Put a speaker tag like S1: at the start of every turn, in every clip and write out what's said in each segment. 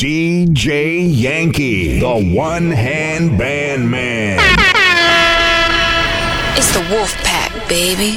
S1: DJ Yankee, the one hand band man.
S2: It's the Wolf Pack, baby.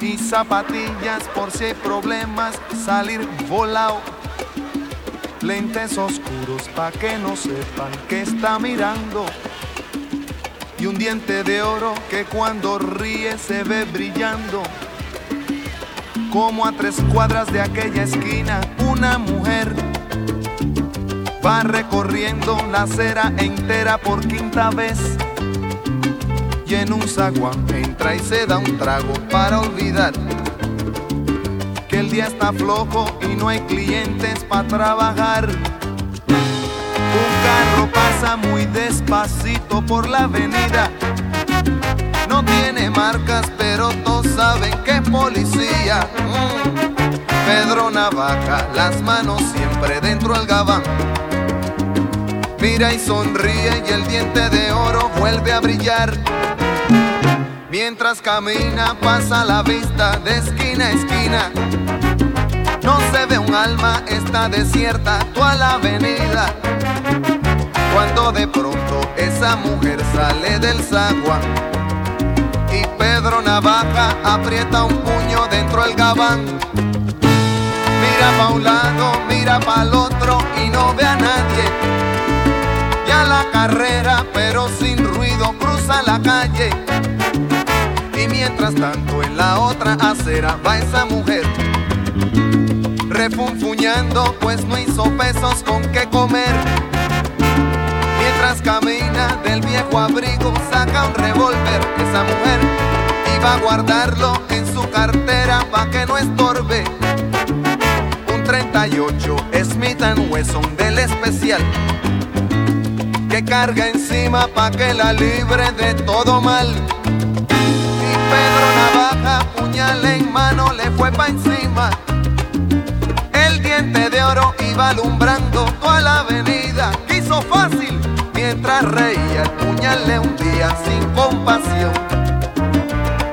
S3: y zapatillas por si hay problemas, salir volado. Lentes oscuros pa' que no sepan que está mirando. Y un diente de oro que cuando ríe se ve brillando. Como a tres cuadras de aquella esquina, una mujer va recorriendo la acera entera por quinta vez y en un zaguán entra y se da un trago para olvidar que el día está flojo y no hay clientes para trabajar. Un carro pasa muy despacito por la avenida. No tiene marcas, pero todos saben que es policía. Mm. Pedro Navaja, las manos siempre dentro del gabán. Mira y sonríe y el diente de oro vuelve a brillar. Mientras camina pasa la vista de esquina a esquina. No se ve un alma, está desierta toda la avenida. Cuando de pronto esa mujer sale del zaguán y Pedro Navaja aprieta un puño dentro del gabán. Mira pa' un lado, mira pa' el otro y no ve a nadie. Ya la carrera, pero sin ruido, cruza la calle. Y mientras tanto en la otra acera va esa mujer. Refunfuñando pues no hizo pesos con qué comer. Mientras camina del viejo abrigo saca un revólver. Esa mujer iba a guardarlo en su cartera pa' que no estorbe. Un 38 Smith Wesson del especial Que carga encima pa' que la libre de todo mal Pedro Navaja, puñal en mano, le fue pa' encima. El diente de oro iba alumbrando toda la avenida. Quiso fácil, mientras reía, el puñal le hundía sin compasión.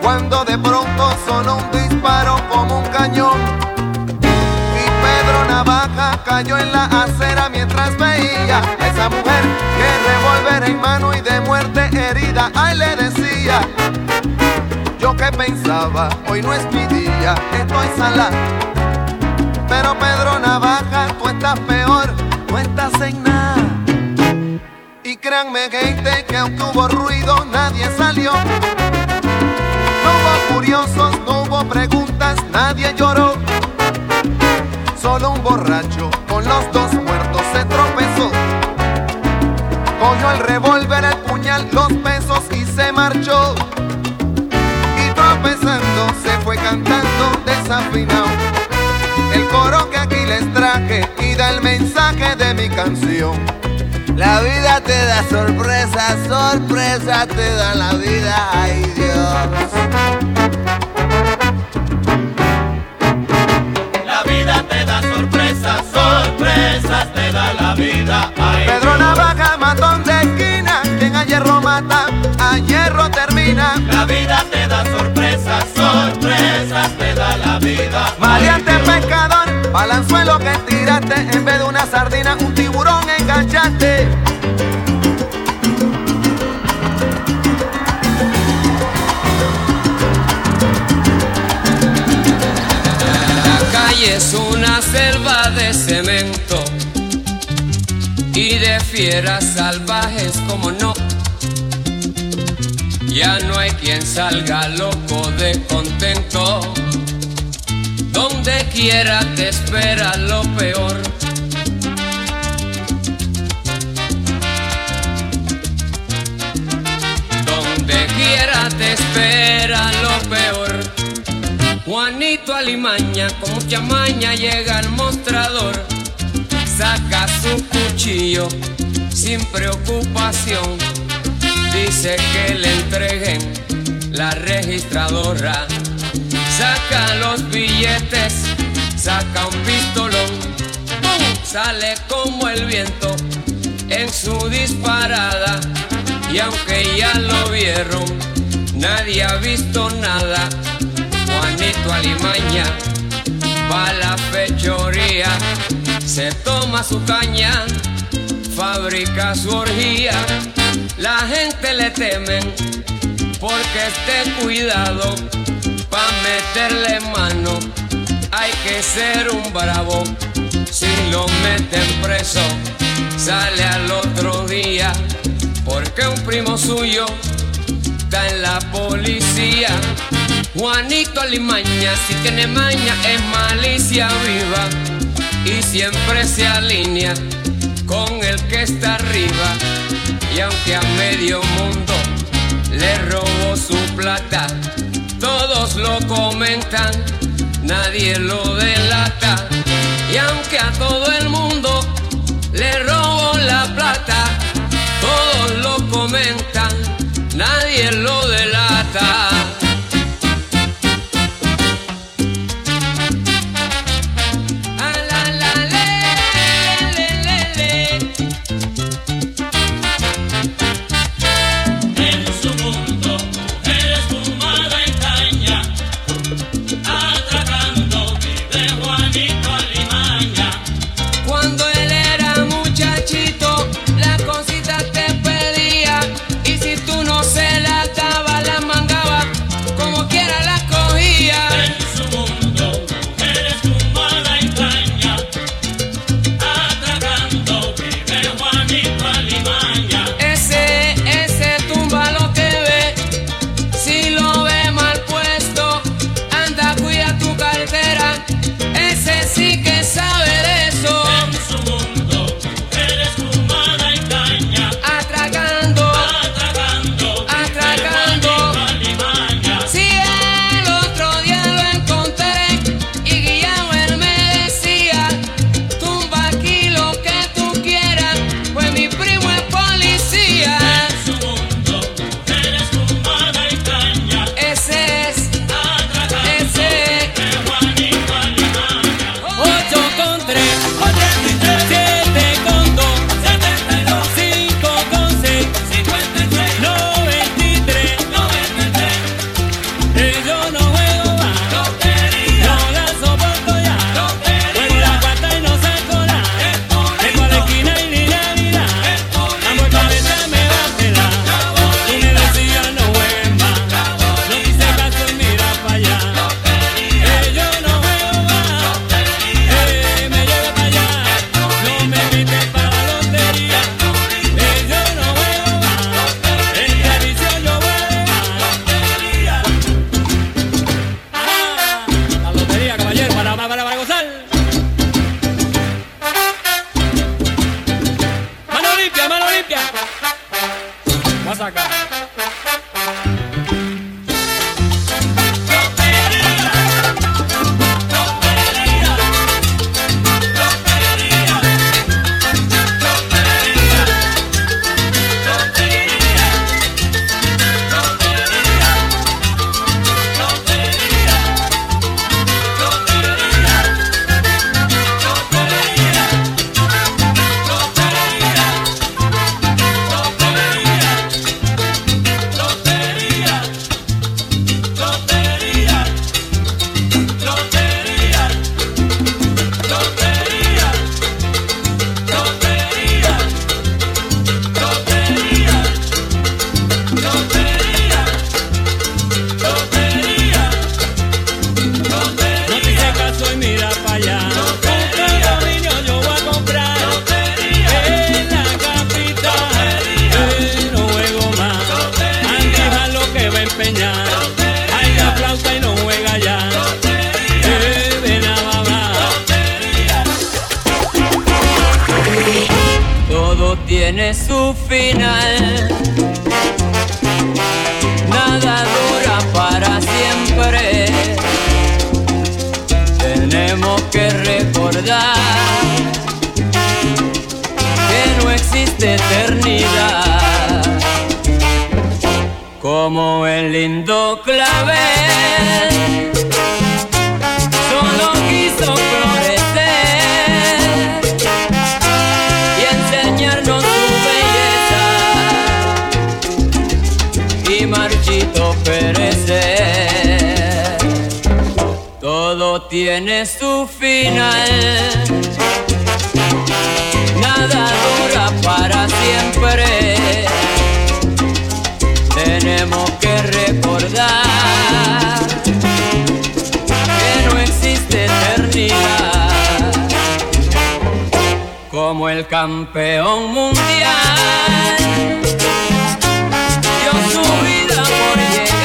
S3: Cuando de pronto sonó un disparo como un cañón. Y Pedro Navaja cayó en la acera mientras veía a esa mujer que revolver en mano y de muerte herida. Ay, le decía. Pensaba, hoy no es mi día, estoy sala. Pero Pedro Navaja, tú estás peor, tú estás en nada. Y créanme, gente, que aunque hubo ruido, nadie salió. No hubo curiosos, no hubo preguntas, nadie lloró. Solo un borracho con los dos muertos se tropezó. Cogió el revólver, el puñal, los pesos y se marchó desafinado. El coro que aquí les traje y da el mensaje de mi canción. La vida te da sorpresa, sorpresa te da la vida, ay Dios.
S4: La vida te da sorpresas, sorpresas te da la vida, ay
S3: Pedro Navaja, matón de esquina, quien a hierro mata, a hierro termina.
S4: La vida te da sorpresas, sorpresas te da la vida.
S3: Maleante pescador, balanzuelo que tiraste, en vez de una sardina, un tiburón enganchaste.
S5: La calle es una selva de cemento y de fieras salvajes como no. Ya no hay quien salga loco de contento. Donde quiera te espera lo peor. Donde quiera te espera lo peor. Juanito Alimaña con mucha maña llega al mostrador. Saca su cuchillo sin preocupación dice que le entreguen la registradora. Saca los billetes, saca un pistolón, sale como el viento en su disparada. Y aunque ya lo vieron, nadie ha visto nada. Juanito Alimaña va a la fechoría, se toma su caña, fabrica su orgía la gente le temen porque esté cuidado pa' meterle mano. Hay que ser un bravo, si lo meten preso, sale al otro día porque un primo suyo está en la policía. Juanito Alimaña, si tiene maña, es malicia viva y siempre se alinea con el que está arriba y aunque a medio mundo le robó su plata, todos lo comentan, nadie lo delata. Y aunque a todo el mundo final. Nada dura para siempre. Tenemos que recordar que no existe eternidad. Como el lindo clave. tiene su final. Nada dura para siempre. Tenemos que recordar que no existe eternidad. Como el campeón mundial, dio su vida por llegar.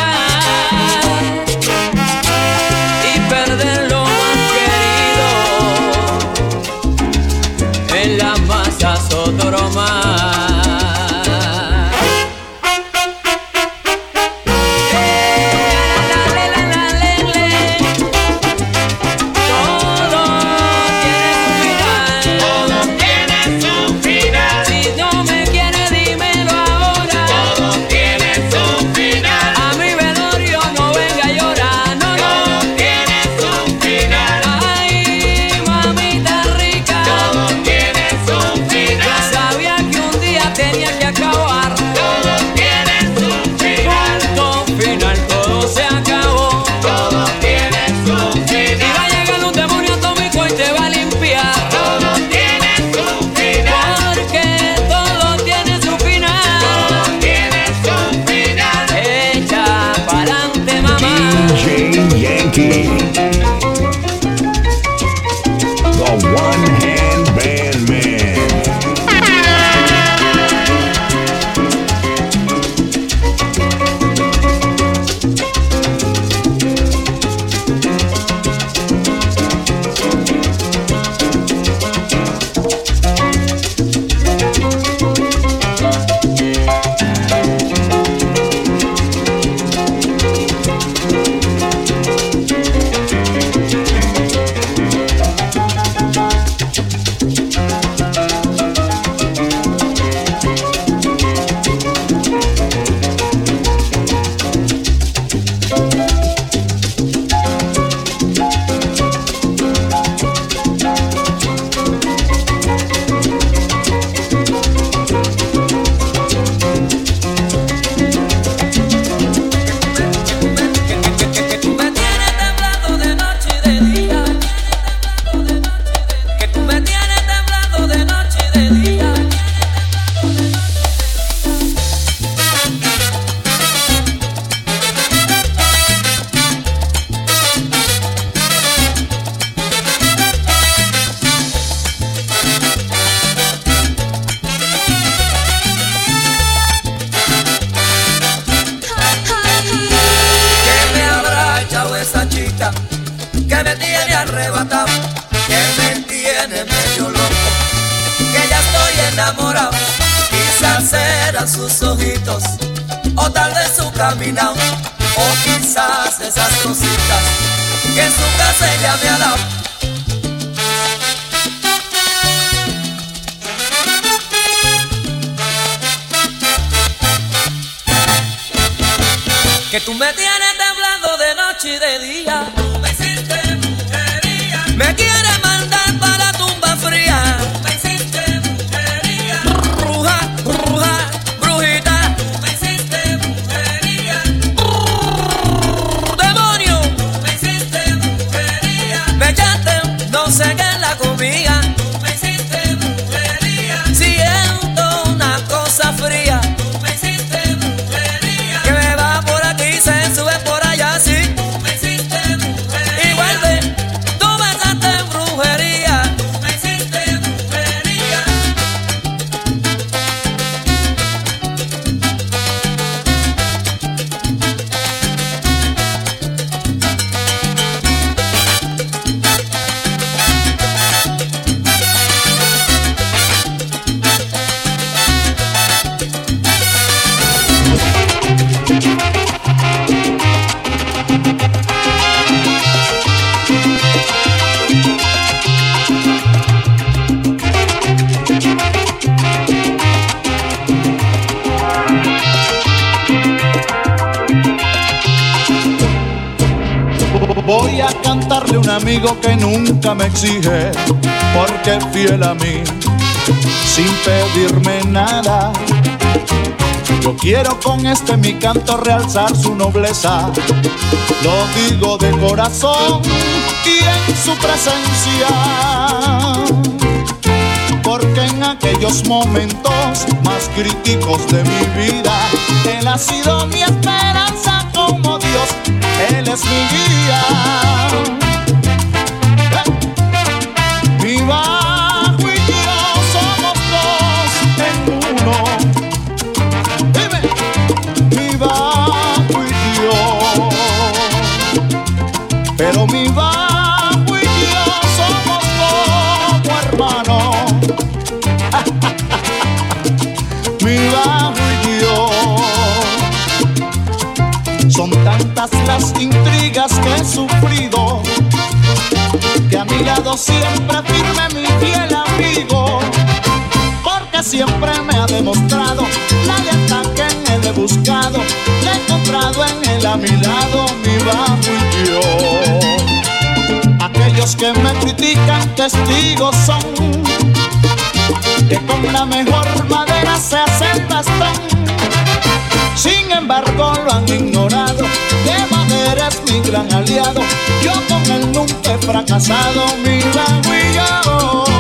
S6: noche y de día. Tú me hiciste. Me quieres
S7: a un amigo que nunca me exige, porque fiel a mí, sin pedirme nada. Yo quiero con este mi canto realzar su nobleza. Lo digo de corazón y en su presencia. Porque en aquellos momentos más críticos de mi vida, Él ha sido mi esperanza como Dios, Él es mi guía. Las intrigas que he sufrido, que a mi lado siempre firme mi fiel amigo, porque siempre me ha demostrado la lealtad que en él he buscado, le he encontrado en él a mi lado mi bajo y yo. Aquellos que me critican testigos son que con la mejor madera se hace el bastón sin embargo lo han ignorado. De manera es mi gran aliado. Yo con él nunca he fracasado, mi lago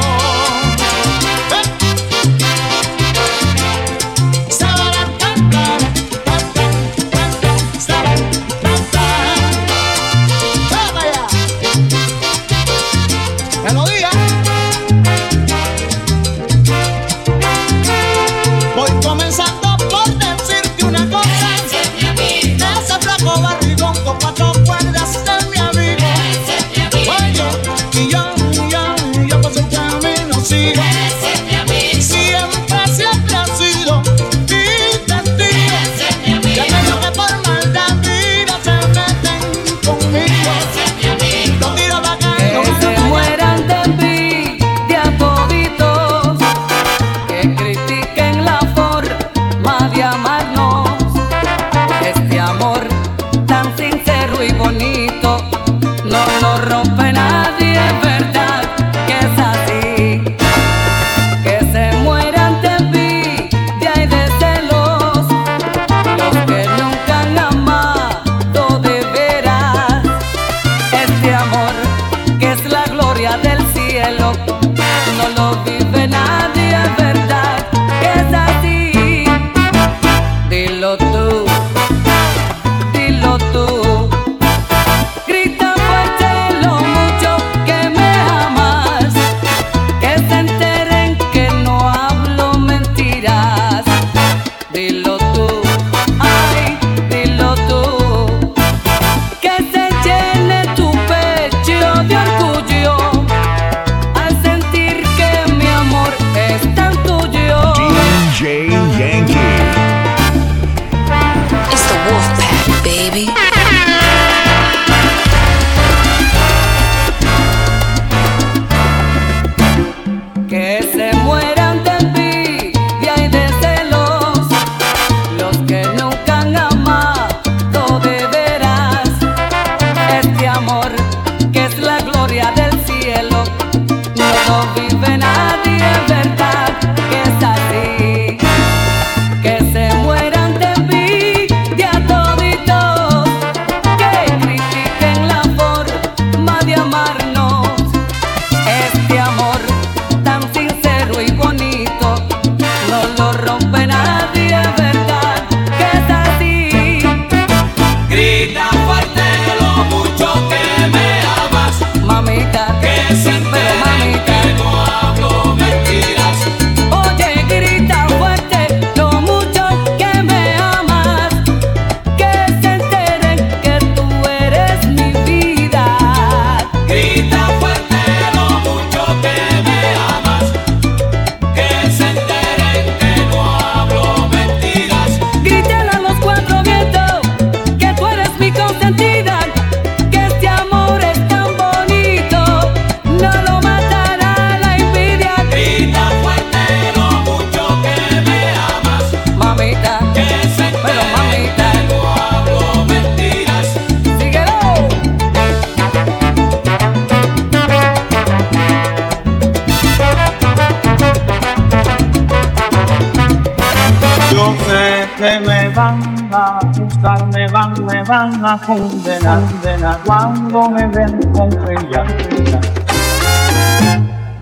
S4: van, a condenar, condenar cuando me ven con ella.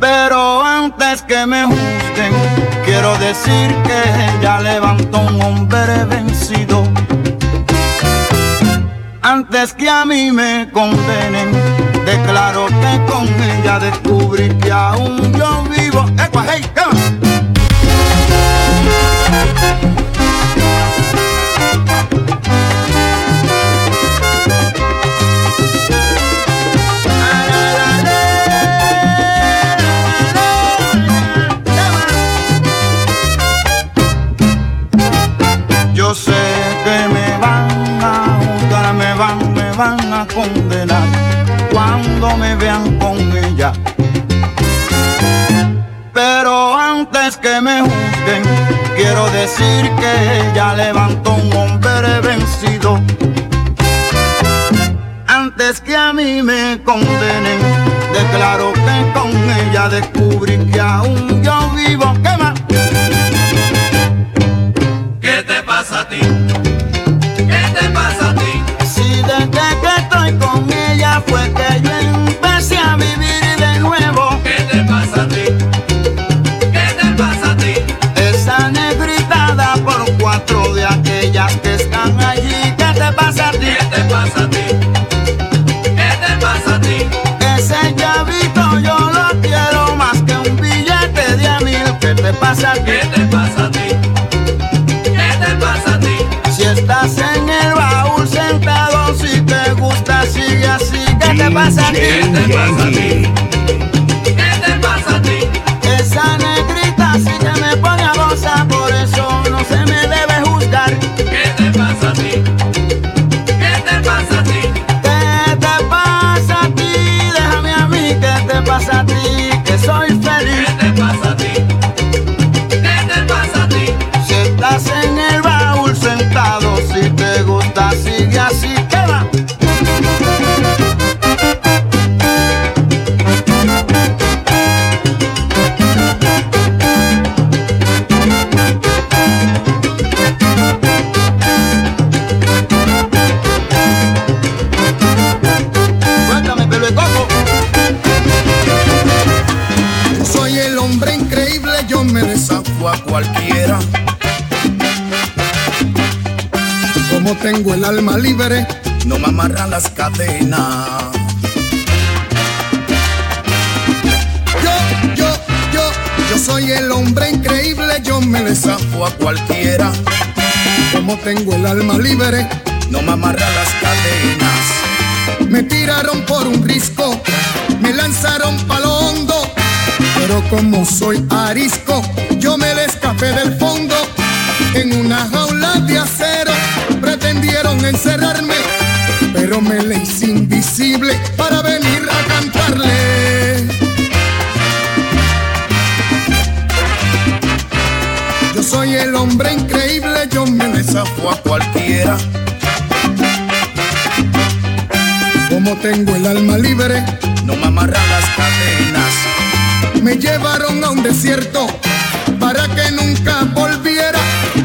S4: Pero antes que me juzguen, quiero decir que ella levantó un hombre vencido. Antes que a mí me condenen, declaro que con ella descubrí que aún yo vivo. ¡Epa, hey, Yo van, a condenar cuando me vean con ella. Pero antes que me juzguen, quiero decir que ella levantó un hombre vencido. Antes que a mí me condenen, declaro que con ella descubrí que aún yo vivo. ¿Qué
S6: ¿Qué te
S8: tengo el alma libre, no me amarran las cadenas. Yo, yo, yo, yo soy el hombre increíble, yo me desafío a cualquiera. Como tengo el alma libre, no me amarran las cadenas. Me tiraron por un risco, me lanzaron palo hondo. Pero como soy arisco, yo me le escapé del fondo. En una jaula de acero pretendieron encerrarme, pero me le hice invisible para venir a cantarle. Yo soy el hombre increíble, yo me desafío a cualquiera. Como tengo el alma libre, no me amarran las cadenas. Me llevaron a un desierto para que nunca volviera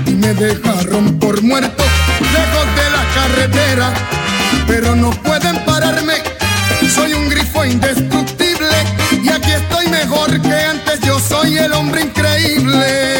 S8: y me dejaron por muerto lejos de la carretera. Pero no pueden pararme, soy un grifo indestructible y aquí estoy mejor que antes. Yo soy el hombre increíble.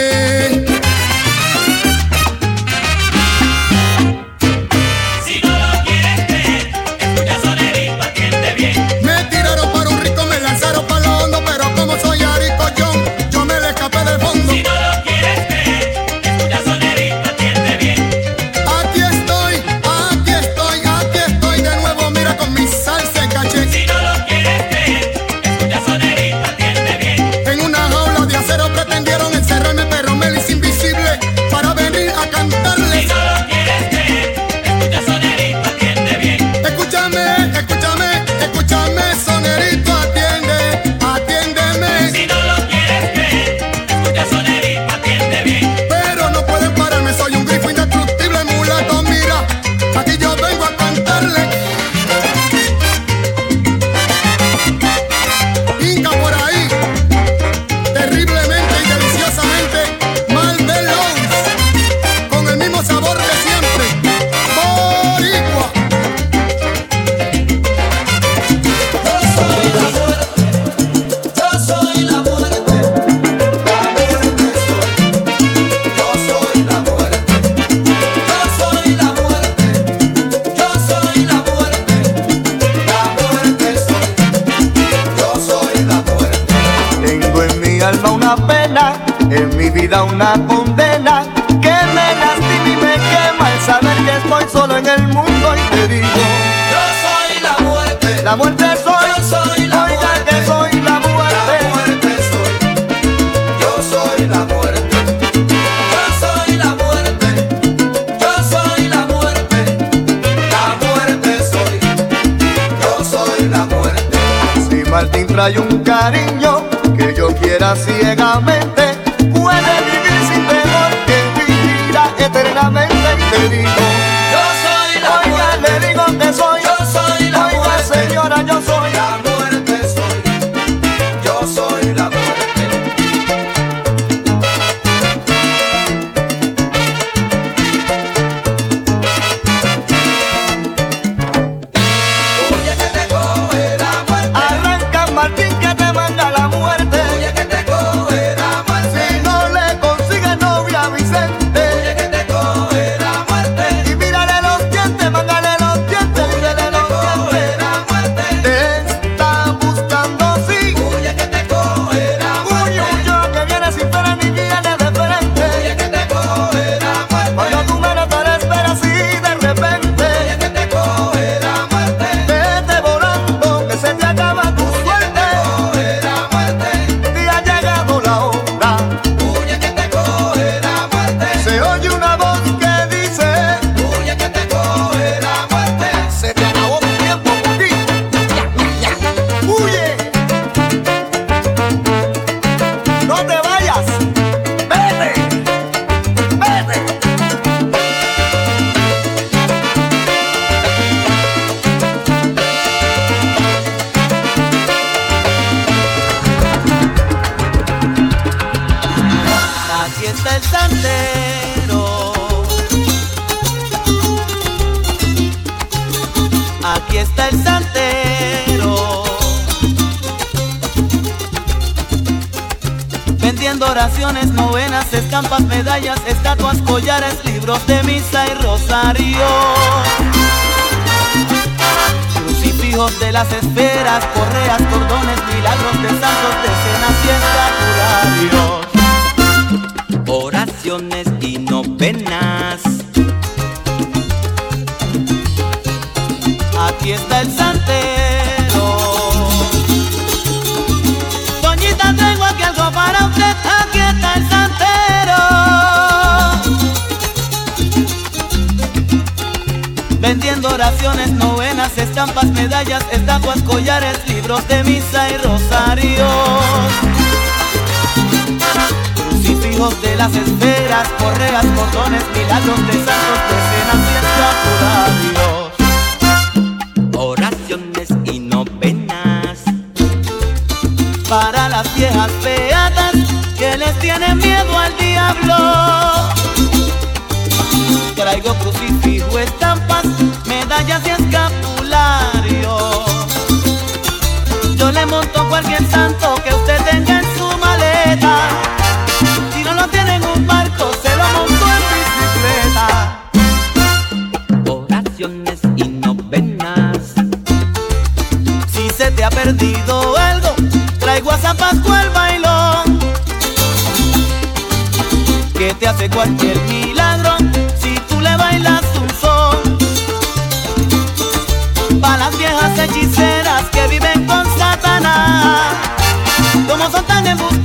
S9: trae un cariño que yo quiera ciegamente. Puede vivir sin temor que vivirá eternamente y te digo.
S10: canciones, novenas, estampas, medallas, estatuas, collares, libros de misa y rosario. Crucifijos de las esferas, correas, cordones, milagros de santos, decenas y estatuarios. Oraciones y novenas novenas, estampas, medallas, estatuas, collares, libros de misa y rosarios. Crucifijos de las esferas, correas, cordones, milagros de santos, decenas y escapularios. Oraciones y novenas para las viejas beatas que les tienen miedo al diablo. Traigo crucifijo, estampas medallas y escapulario. Yo le monto cualquier santo que usted tenga en su maleta. Si no lo tiene en un barco, se lo monto en bicicleta. Oraciones y novenas. Si se te ha perdido algo, traigo a San Pascual bailón. Que te hace cualquier milagro
S5: tenemos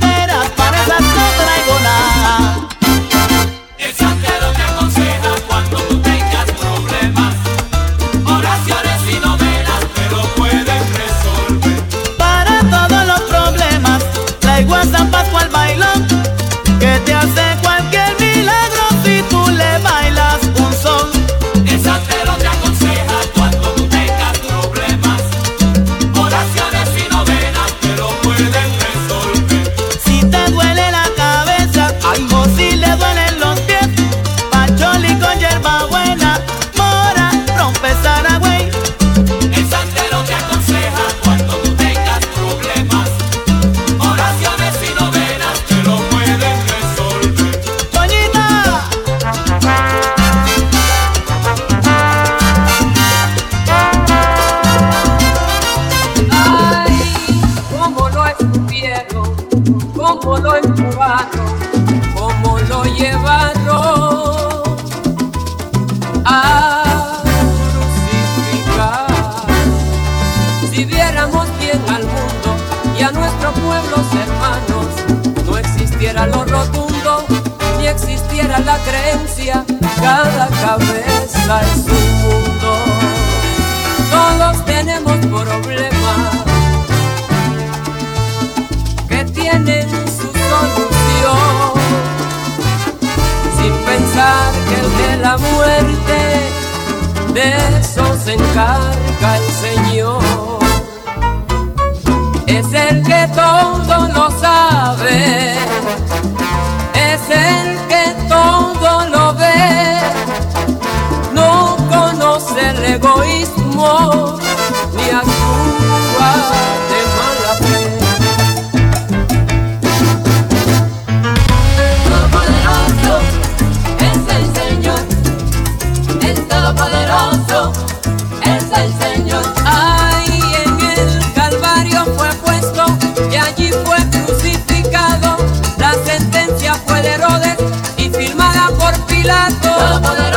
S5: por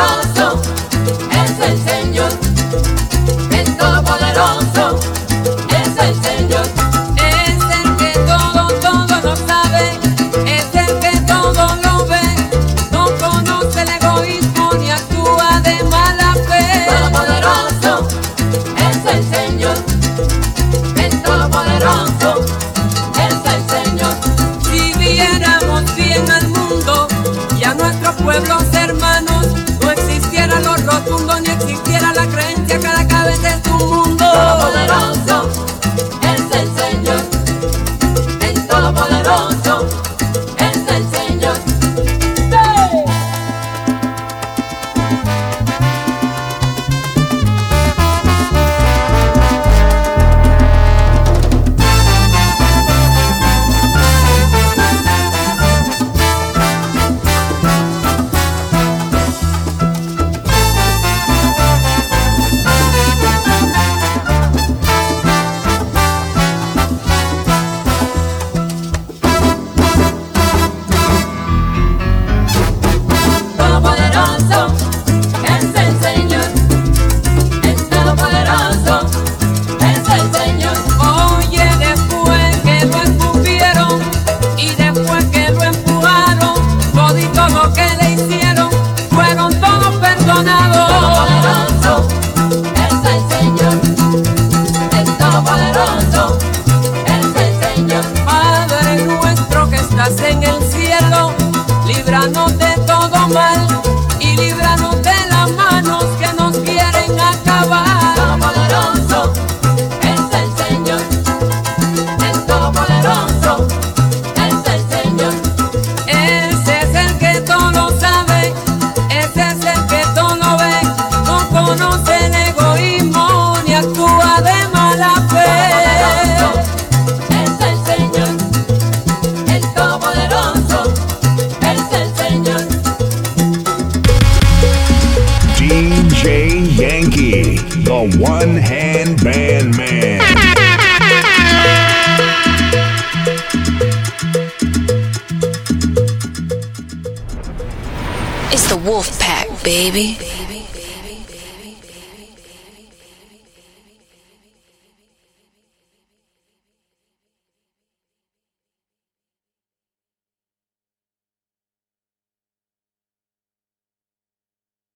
S5: en el cielo, líbranos de todo mal